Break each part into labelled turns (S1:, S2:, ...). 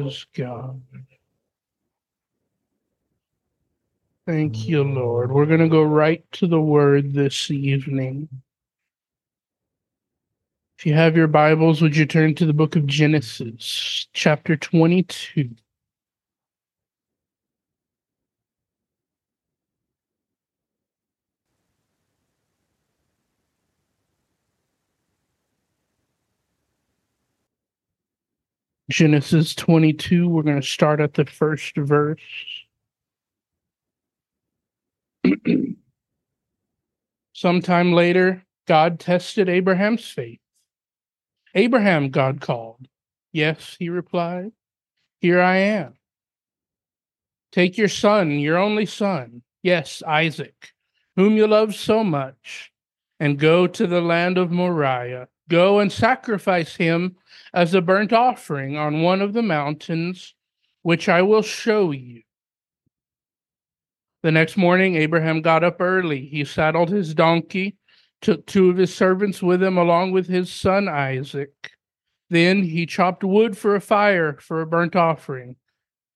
S1: Praise God. Thank you, Lord. We're going to go right to the word this evening. If you have your Bibles, would you turn to the book of Genesis, chapter 22? Genesis 22, we're going to start at the first verse. Sometime later, God tested Abraham's faith. Abraham, God called. Yes, he replied. Here I am. Take your son, your only son, yes, Isaac, whom you love so much, and go to the land of Moriah. Go and sacrifice him as a burnt offering on one of the mountains, which I will show you. The next morning, Abraham got up early. He saddled his donkey, took two of his servants with him, along with his son Isaac. Then he chopped wood for a fire for a burnt offering,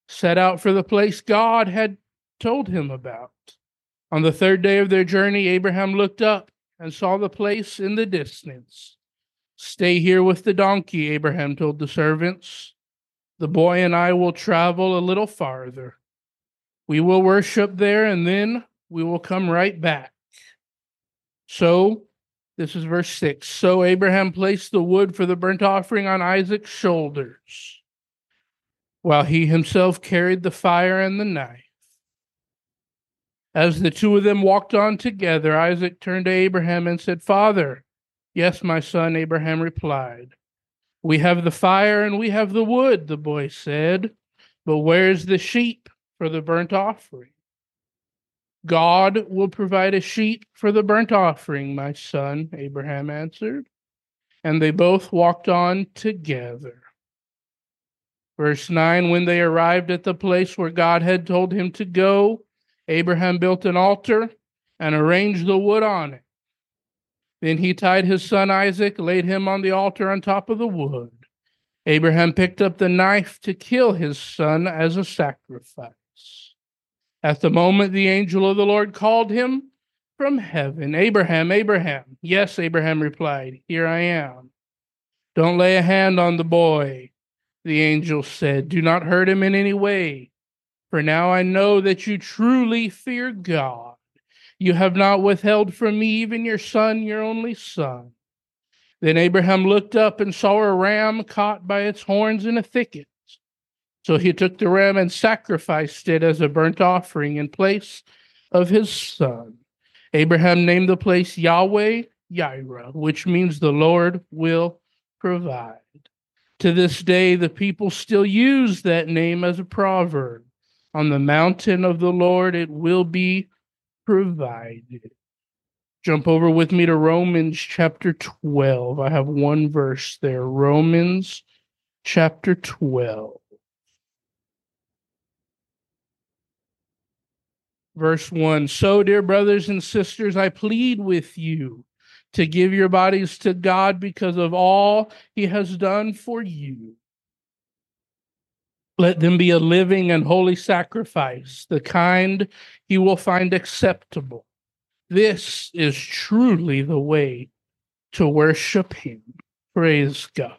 S1: set out for the place God had told him about. On the third day of their journey, Abraham looked up and saw the place in the distance. Stay here with the donkey, Abraham told the servants. The boy and I will travel a little farther. We will worship there and then we will come right back. So, this is verse 6. So Abraham placed the wood for the burnt offering on Isaac's shoulders, while he himself carried the fire and the knife. As the two of them walked on together, Isaac turned to Abraham and said, Father, Yes, my son, Abraham replied. We have the fire and we have the wood, the boy said. But where's the sheep for the burnt offering? God will provide a sheep for the burnt offering, my son, Abraham answered. And they both walked on together. Verse 9 When they arrived at the place where God had told him to go, Abraham built an altar and arranged the wood on it. Then he tied his son Isaac, laid him on the altar on top of the wood. Abraham picked up the knife to kill his son as a sacrifice. At the moment, the angel of the Lord called him from heaven Abraham, Abraham. Yes, Abraham replied, Here I am. Don't lay a hand on the boy, the angel said. Do not hurt him in any way, for now I know that you truly fear God you have not withheld from me even your son, your only son. Then Abraham looked up and saw a ram caught by its horns in a thicket. So he took the ram and sacrificed it as a burnt offering in place of his son. Abraham named the place Yahweh Yireh, which means the Lord will provide. To this day, the people still use that name as a proverb. On the mountain of the Lord it will be provided. Jump over with me to Romans chapter 12. I have one verse there. Romans chapter 12. Verse 1 So, dear brothers and sisters, I plead with you to give your bodies to God because of all he has done for you. Let them be a living and holy sacrifice, the kind he will find acceptable. This is truly the way to worship him. Praise God.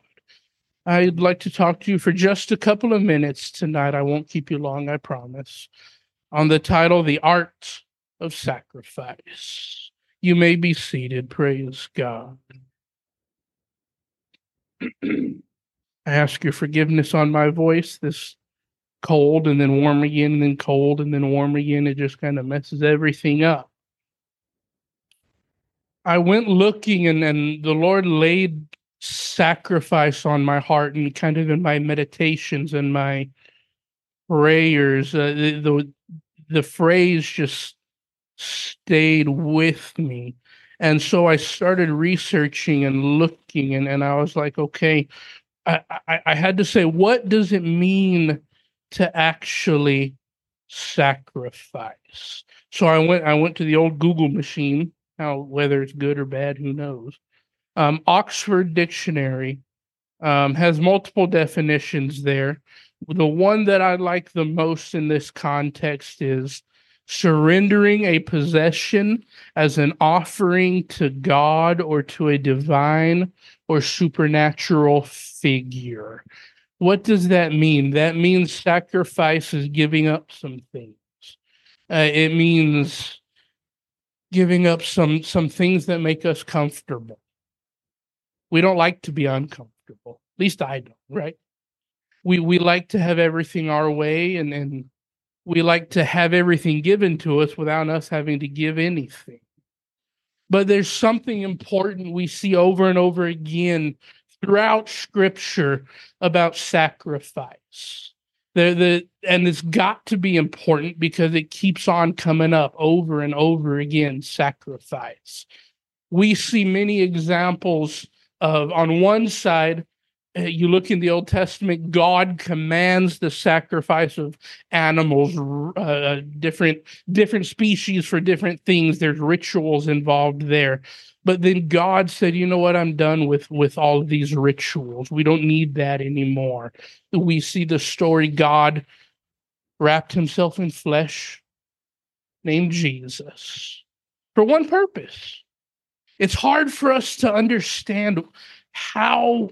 S1: I'd like to talk to you for just a couple of minutes tonight. I won't keep you long, I promise. On the title, The Art of Sacrifice. You may be seated. Praise God. I ask your forgiveness on my voice. This cold and then warm again, and then cold and then warm again. It just kind of messes everything up. I went looking, and, and the Lord laid sacrifice on my heart, and kind of in my meditations and my prayers, uh, the, the the phrase just stayed with me. And so I started researching and looking, and, and I was like, okay, I, I, had to say, what does it mean to actually sacrifice? So I went I went to the old Google machine. Now whether it's good or bad, who knows? Um, Oxford Dictionary um, has multiple definitions there. The one that I like the most in this context is surrendering a possession as an offering to God or to a divine or supernatural figure. What does that mean? That means sacrifice is giving up some things. Uh, it means giving up some some things that make us comfortable. We don't like to be uncomfortable. At least I don't, right? We we like to have everything our way and and we like to have everything given to us without us having to give anything. But there's something important we see over and over again throughout scripture about sacrifice. The, and it's got to be important because it keeps on coming up over and over again sacrifice. We see many examples of, on one side, you look in the Old Testament, God commands the sacrifice of animals, uh, uh, different different species for different things. There's rituals involved there, but then God said, "You know what? I'm done with with all of these rituals. We don't need that anymore." We see the story. God wrapped Himself in flesh, named Jesus, for one purpose. It's hard for us to understand how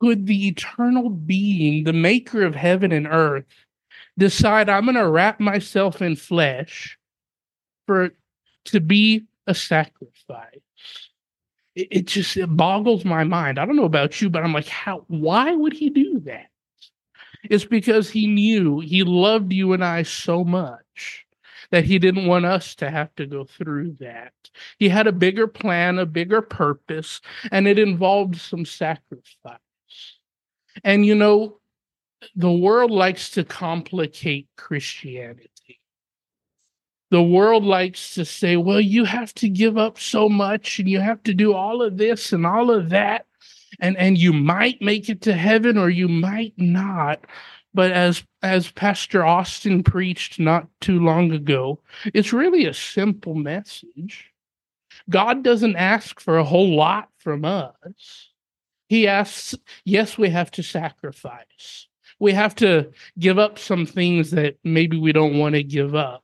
S1: could the eternal being, the maker of heaven and earth, decide I'm going to wrap myself in flesh for to be a sacrifice? It, it just it boggles my mind. I don't know about you, but I'm like, how? Why would he do that? It's because he knew he loved you and I so much that he didn't want us to have to go through that. He had a bigger plan, a bigger purpose, and it involved some sacrifice. And you know, the world likes to complicate Christianity. The world likes to say, well, you have to give up so much and you have to do all of this and all of that. And, and you might make it to heaven or you might not. But as as Pastor Austin preached not too long ago, it's really a simple message. God doesn't ask for a whole lot from us he asks, yes, we have to sacrifice. We have to give up some things that maybe we don't want to give up.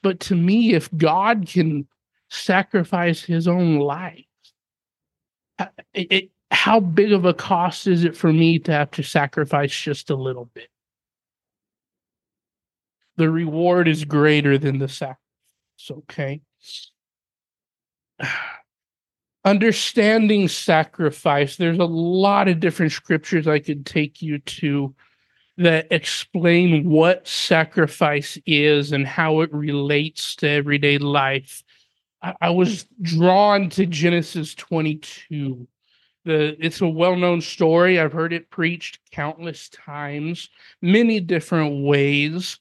S1: But to me, if God can sacrifice his own life, uh, it, it, how big of a cost is it for me to have to sacrifice just a little bit? The reward is greater than the sacrifice, okay? understanding sacrifice. There's a lot of different scriptures i could take you to that explain what sacrifice is and how it relates to everyday life. I, I was drawn to genesis 22 the it's a well-known story. I've heard it preached countless times many different ways.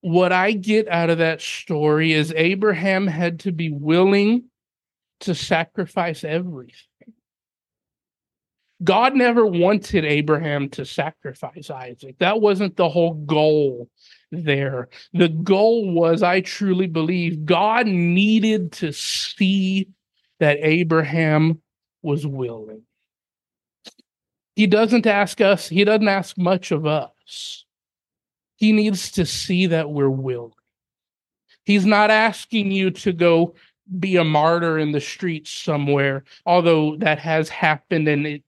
S1: What i get out of that story is abraham had to be willing to sacrifice everything. God never wanted Abraham to sacrifice Isaac. That wasn't the whole goal there. The goal was, I truly believe, God needed to see that Abraham was willing. He doesn't ask us, he doesn't ask much of us. He needs to see that we're willing. He's not asking you to go be a martyr in the streets somewhere, although that has happened and it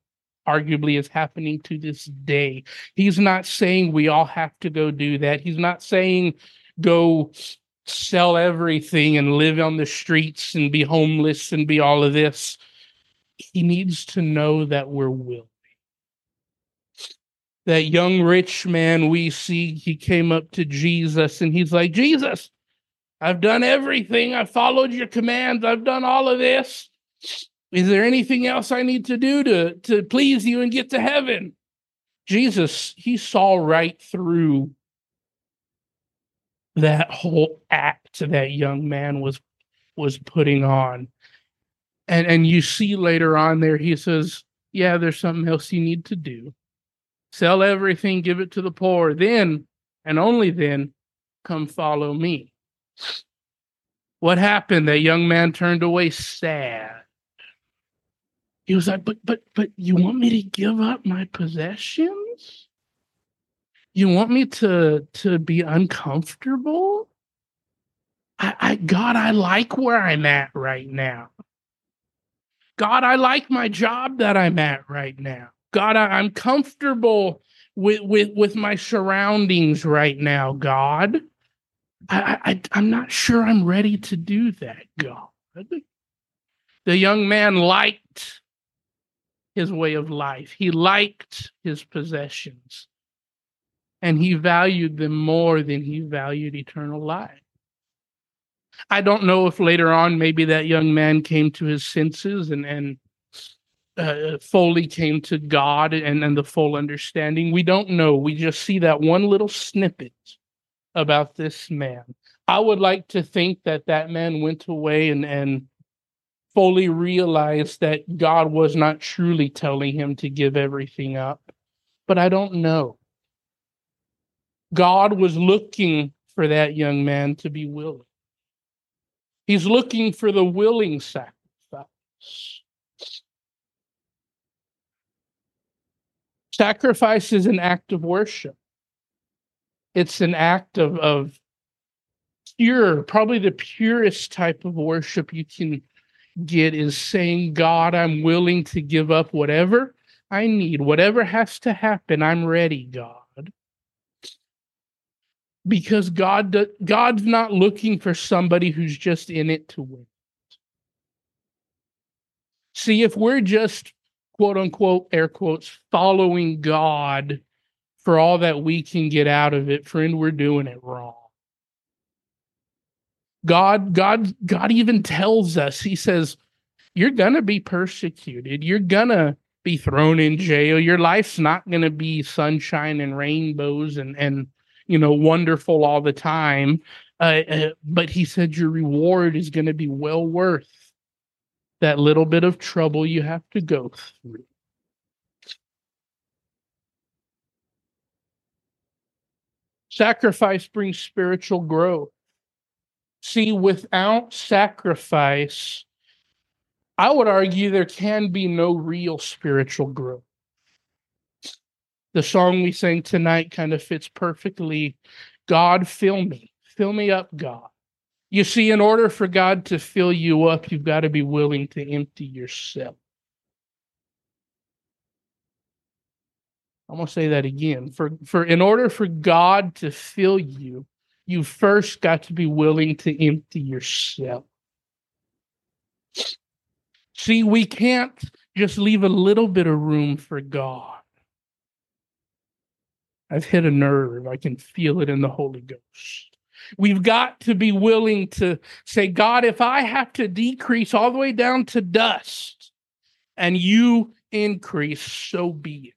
S1: arguably is happening to this day. He's not saying we all have to go do that. He's not saying go sell everything and live on the streets and be homeless and be all of this. He needs to know that we're willing. That young rich man we see, he came up to Jesus and he's like, Jesus, I've done everything. I've followed your commands. I've done all of this. Is there anything else I need to do to, to please you and get to heaven? Jesus, he saw right through that whole act that young man was was putting on. And and you see later on there he says, Yeah, there's something else you need to do. Sell everything, give it to the poor, then and only then come follow me. What happened? That young man turned away sad. He was like, but but but you want me to give up my possessions? You want me to to be uncomfortable? I, I God, I like where I'm at right now. God, I like my job that I'm at right now. God, I, I'm comfortable with with with my surroundings right now. God, I, I I'm not sure I'm ready to do that. God, the young man liked his way of life. He liked his possessions, and he valued them more than he valued eternal life. I don't know if later on maybe that young man came to his senses and and uh, fully came to God and and the full understanding. We don't know. We just see that one little snippet about this man. I would like to think that that man went away and and fully realized that God was not truly telling him to give everything up. But I don't know. God was looking for that young man to be willing. He's looking for the willing sacrifice. Sacrifice is an act of worship. It's an act of, of pure, probably the purest type of worship you can get is saying, God, I'm willing to give up whatever I need, whatever has to happen. I'm ready, God because God God's not looking for somebody who's just in it to win. See, if we're just quote unquote air quotes following God for all that we can get out of it, friend, we're doing it wrong. God, God, God even tells us, He says, You're gonna be persecuted, you're gonna be thrown in jail, your life's not gonna be sunshine and rainbows and and you know, wonderful all the time. Uh, uh, but he said your reward is going to be well worth that little bit of trouble you have to go through. Sacrifice brings spiritual growth. See, without sacrifice, I would argue there can be no real spiritual growth the song we sang tonight kind of fits perfectly. God, fill me. Fill me up, God. You see, in order for God to fill you up, you've got to be willing to empty yourself. I'm to say that again. For, for in order for God to fill you, you first got to be willing to empty yourself. See, we can't just leave a little bit of room for God. I've hit a nerve. I can feel it in the Holy Ghost. We've got to be willing to say, God, if I have to decrease all the way down to dust and you increase, so be it.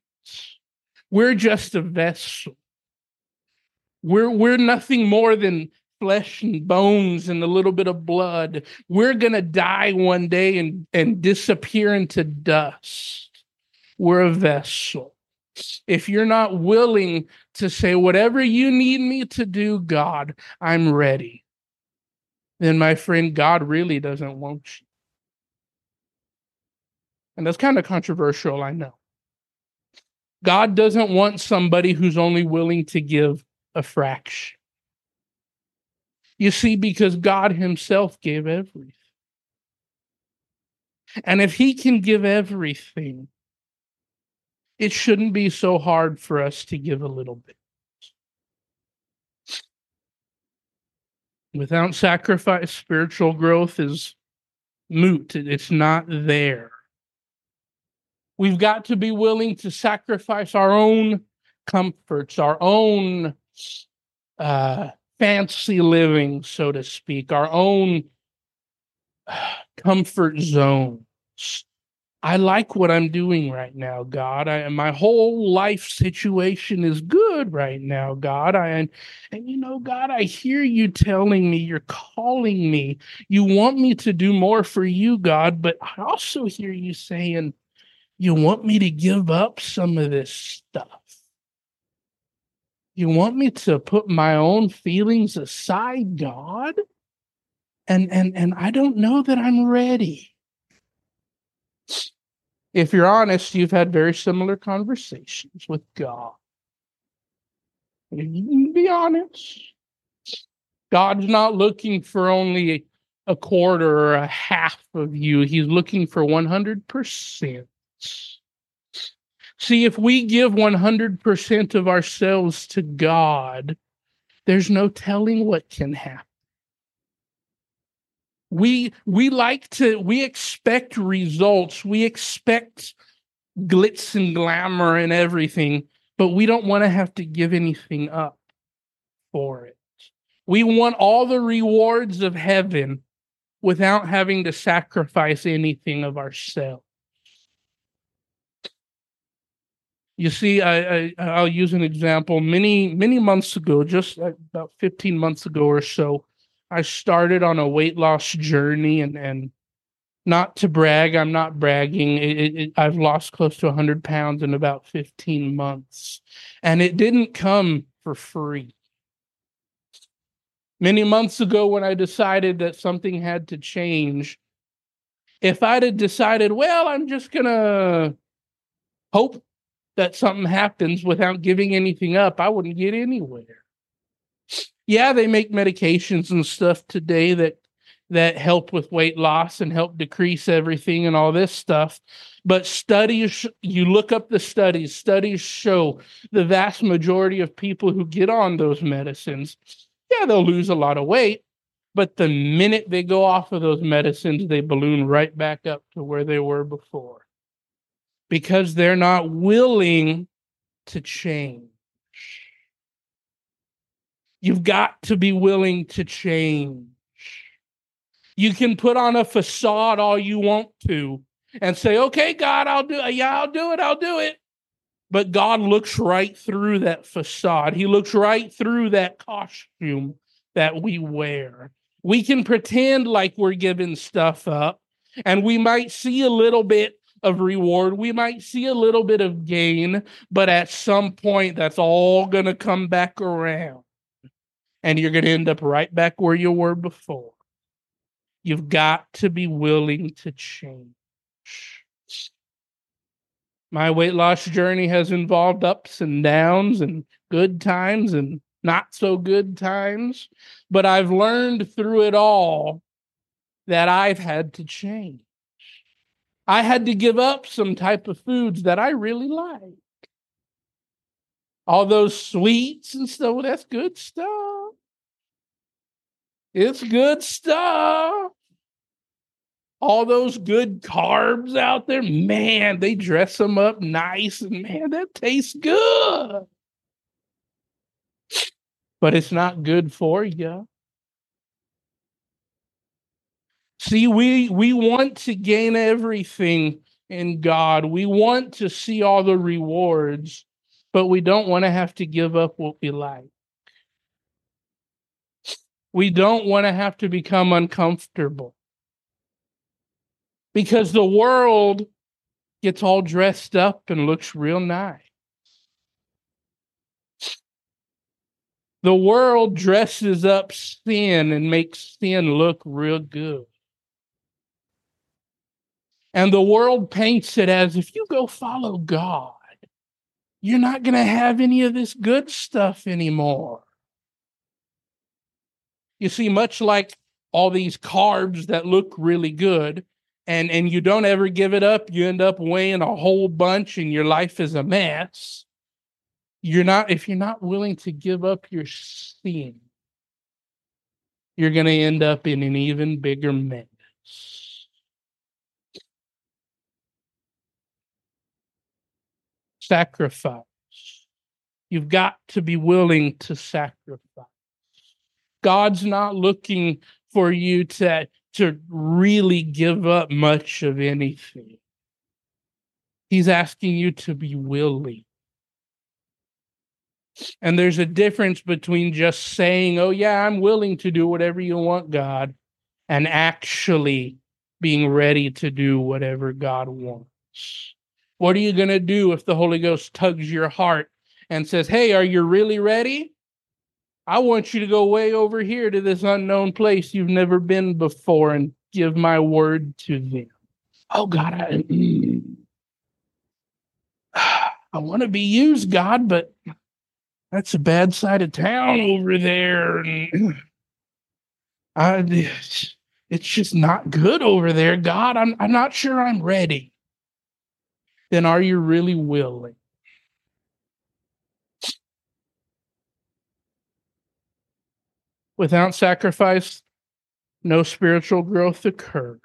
S1: We're just a vessel. We're, we're nothing more than flesh and bones and a little bit of blood. We're going to die one day and, and disappear into dust. We're a vessel if you're not willing to say, whatever you need me to do, God, I'm ready, then my friend, God really doesn't want you. And that's kind of controversial, I know. God doesn't want somebody who's only willing to give a fraction. You see, because God Himself gave everything. And if He can give everything, it shouldn't be so hard for us to give a little bit. Without sacrifice, spiritual growth is moot. It's not there. We've got to be willing to sacrifice our own comforts, our own uh, fancy living, so to speak, our own comfort zones I like what I'm doing right now, God. I, my whole life situation is good right now, God. I, and, and you know, God, I hear you telling me, you're calling me. You want me to do more for you, God, but I also hear you saying, you want me to give up some of this stuff. You want me to put my own feelings aside, God? And and and I don't know that I'm ready. if you're honest, you've had very similar conversations with God. You can be honest. God's not looking for only a quarter or a half of you, He's looking for 100%. See, if we give 100% of ourselves to God, there's no telling what can happen. We we like to we expect results. We expect glitz and glamour and everything, but we don't want to have to give anything up for it. We want all the rewards of heaven without having to sacrifice anything of ourselves. You see, I, I will use an example. Many many months ago, just about fifteen months ago or so, I started on a weight loss journey, and and not to brag, I'm not bragging. It, it, I've lost close to hundred pounds in about fifteen months, and it didn't come for free. Many months ago, when I decided that something had to change, if I'd have decided, well, I'm just gonna hope that something happens without giving anything up, I wouldn't get anywhere. Yeah, they make medications and stuff today that that help with weight loss and help decrease everything and all this stuff. But studies, you look up the studies, studies show the vast majority of people who get on those medicines, yeah, they'll lose a lot of weight. But the minute they go off of those medicines, they balloon right back up to where they were before because they're not willing to change. You've got to be willing to change. You can put on a facade all you want to and say, okay, God, I'll do it. Yeah, I'll do it. I'll do it. But God looks right through that facade. He looks right through that costume that we wear. We can pretend like we're giving stuff up, and we might see a little bit of reward. We might see a little bit of gain, but at some point, that's all going to come back around. And you're going to end up right back where you were before. You've got to be willing to change. My weight loss journey has involved ups and downs and good times and not so good times, but I've learned through it all that I've had to change. I had to give up some type of foods that I really like. All those sweets and stuff, well, that's good stuff. It's good stuff. All those good carbs out there, man, they dress them up nice and man, that tastes good. But it's not good for you. See, we we want to gain everything in God. We want to see all the rewards, but we don't want to have to give up what we like. We don't want to have to become uncomfortable. Because the world gets all dressed up and looks real nice. The world dresses up sin and makes sin look real good. And the world paints it as if you go follow God, you're not going to have any of this good stuff anymore. You see, much like all these carbs that look really good, and, and you don't ever give it up, you end up weighing a whole bunch and your life is a mess. You're not, if you're not willing to give up your sin, you're going to end up in an even bigger mess. Sacrifice. You've got to be willing to sacrifice. God's not looking for you to, to really give up much of anything. He's asking you to be willing. And there's a difference between just saying, Oh, yeah, I'm willing to do whatever you want, God, and actually being ready to do whatever God wants. What are you going to do if the Holy Ghost tugs your heart and says, Hey, are you really ready? I want you to go way over here to this unknown place you've never been before and give my word to them. Oh, God, I, I want to be used, God, but that's a bad side of town over there. And I, it's just not good over there. God, I'm, I'm not sure I'm ready. Then are you really willing? Without sacrifice, no spiritual growth occurs.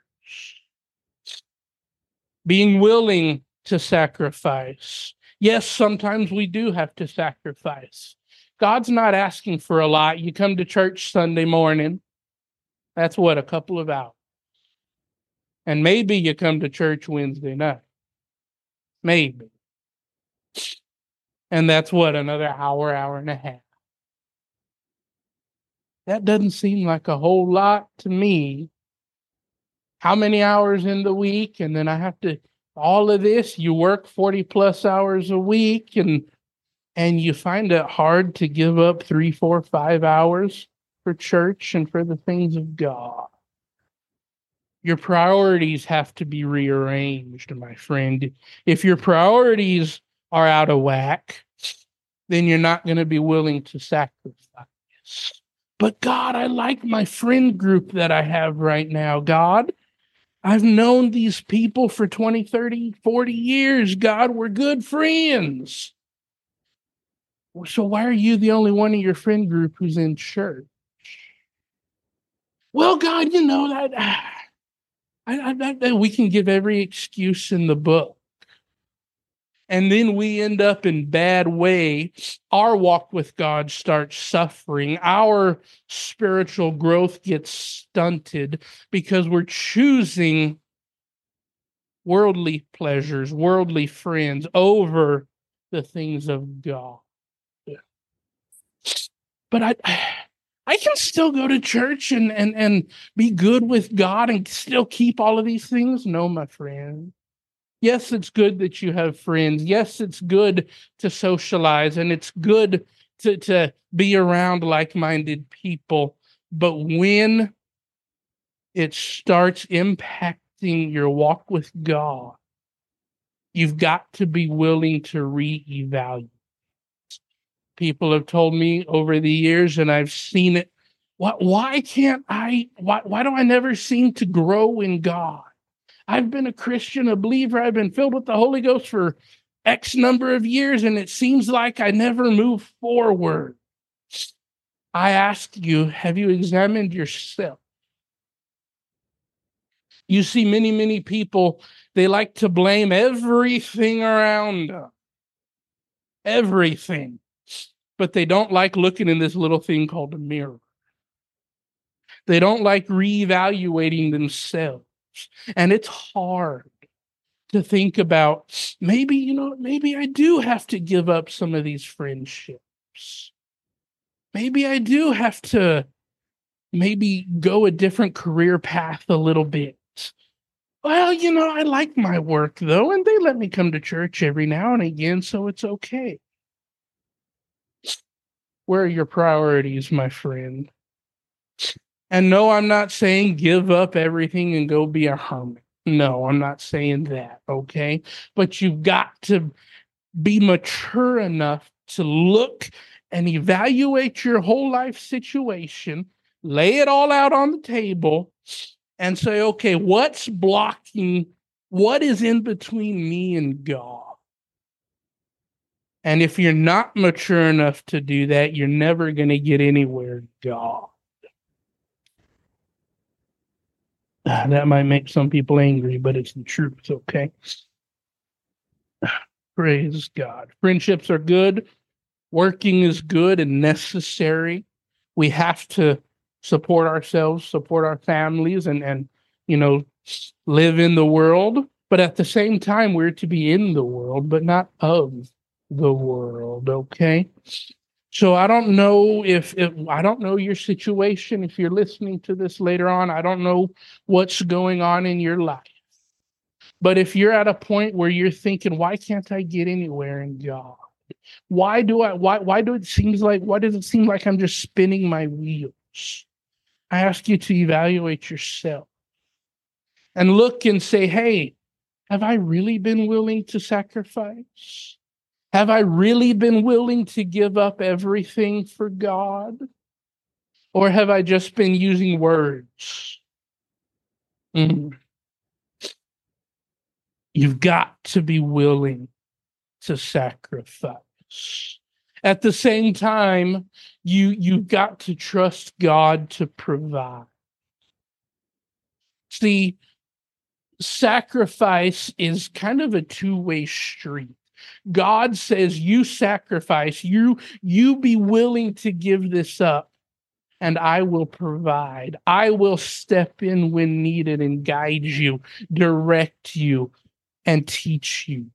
S1: Being willing to sacrifice. Yes, sometimes we do have to sacrifice. God's not asking for a lot. You come to church Sunday morning, that's what, a couple of hours. And maybe you come to church Wednesday night. Maybe. And that's what, another hour, hour and a half. That doesn't seem like a whole lot to me. How many hours in the week? And then I have to all of this, you work 40 plus hours a week and and you find it hard to give up three, four, five hours for church and for the things of God. Your priorities have to be rearranged, my friend. If your priorities are out of whack, then you're not going to be willing to sacrifice. But God, I like my friend group that I have right now. God, I've known these people for 20, 30, 40 years. God, we're good friends. So why are you the only one in your friend group who's in church? Well, God, you know that I, I, I, we can give every excuse in the book. And then we end up in bad way. Our walk with god starts suffering. Our spiritual growth gets stunted because we're choosing worldly pleasures worldly friends over the things of god. But i i can still go to church and and and be good with god and still keep all of these things no my friend yes, it's good that you have friends. Yes, it's good to socialize and it's good to, to be around like minded people. But when it starts impacting your walk with God, you've got to be willing to reevaluate. People have told me over the years, and I've seen it. Why, why can't I? Why, why do I never seem to grow in God? I've been a Christian, a believer. I've been filled with the Holy Ghost for X number of years, and it seems like I never move forward. I ask you, have you examined yourself? You see, many, many people, they like to blame everything around them. Everything. But they don't like looking in this little thing called a mirror. They don't like reevaluating themselves. And it's hard to think about maybe, you know, maybe I do have to give up some of these friendships. Maybe I do have to maybe go a different career path a little bit. Well, you know, I like my work though, and they let me come to church every now and again, so it's okay. Where are your priorities, my friend? And no, I'm not saying give up everything and go be a hermit. No, I'm not saying that. Okay. But you've got to be mature enough to look and evaluate your whole life situation, lay it all out on the table, and say, okay, what's blocking? What is in between me and God? And if you're not mature enough to do that, you're never going to get anywhere, God. That might make some people angry, but it's the truth, okay? Praise God. Friendships are good. Working is good and necessary. We have to support ourselves, support our families, and, and you know, live in the world. But at the same time, we're to be in the world, but not of the world, okay? So I don't know if, if I don't know your situation. If you're listening to this later on, I don't know what's going on in your life. But if you're at a point where you're thinking, why can't I get anywhere in God? Why do I why why do it seems like why does it seem like I'm just spinning my wheels? I ask you to evaluate yourself and look and say, hey, have I really been willing to sacrifice? Have I really been willing to give up everything for God? Or have I just been using words? Mm. You've got to be willing to sacrifice. At the same time, you you've got to trust God to provide. See, sacrifice is kind of a two-way street. God says you sacrifice, you you be willing to give this up and I will provide. I will step in when needed and guide you, direct you and teach you.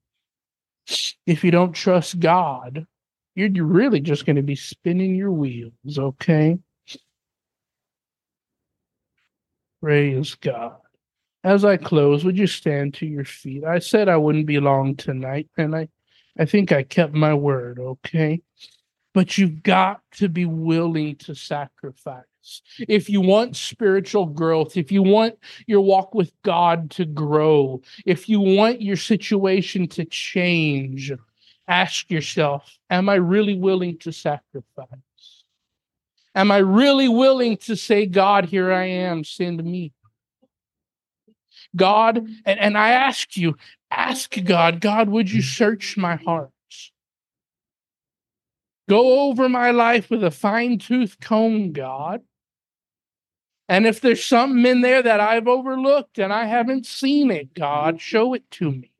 S1: If you don't trust God, you're really just going to be spinning your wheels, okay? Praise God. As I close, would you stand to your feet? I said I wouldn't be long tonight, and I I think I kept my word, okay? But you've got to be willing to sacrifice. If you want spiritual growth, if you want your walk with God to grow, if you want your situation to change, ask yourself Am I really willing to sacrifice? Am I really willing to say, God, here I am, send me? God, and, and I ask you, ask God, God, would you search my heart? Go over my life with a fine tooth comb, God. And if there's something in there that I've overlooked and I haven't seen it, God, show it to me.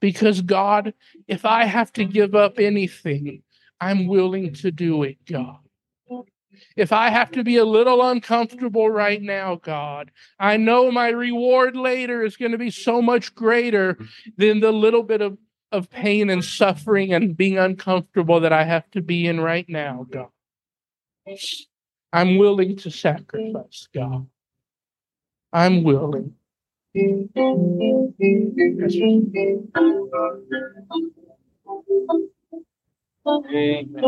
S1: Because, God, if I have to give up anything, I'm willing to do it, God. If I have to be a little uncomfortable right now, God, I know my reward later is going to be so much greater than the little bit of, of pain and suffering and being uncomfortable that I have to be in right now, God. I'm willing to sacrifice, God. I'm willing. Amen.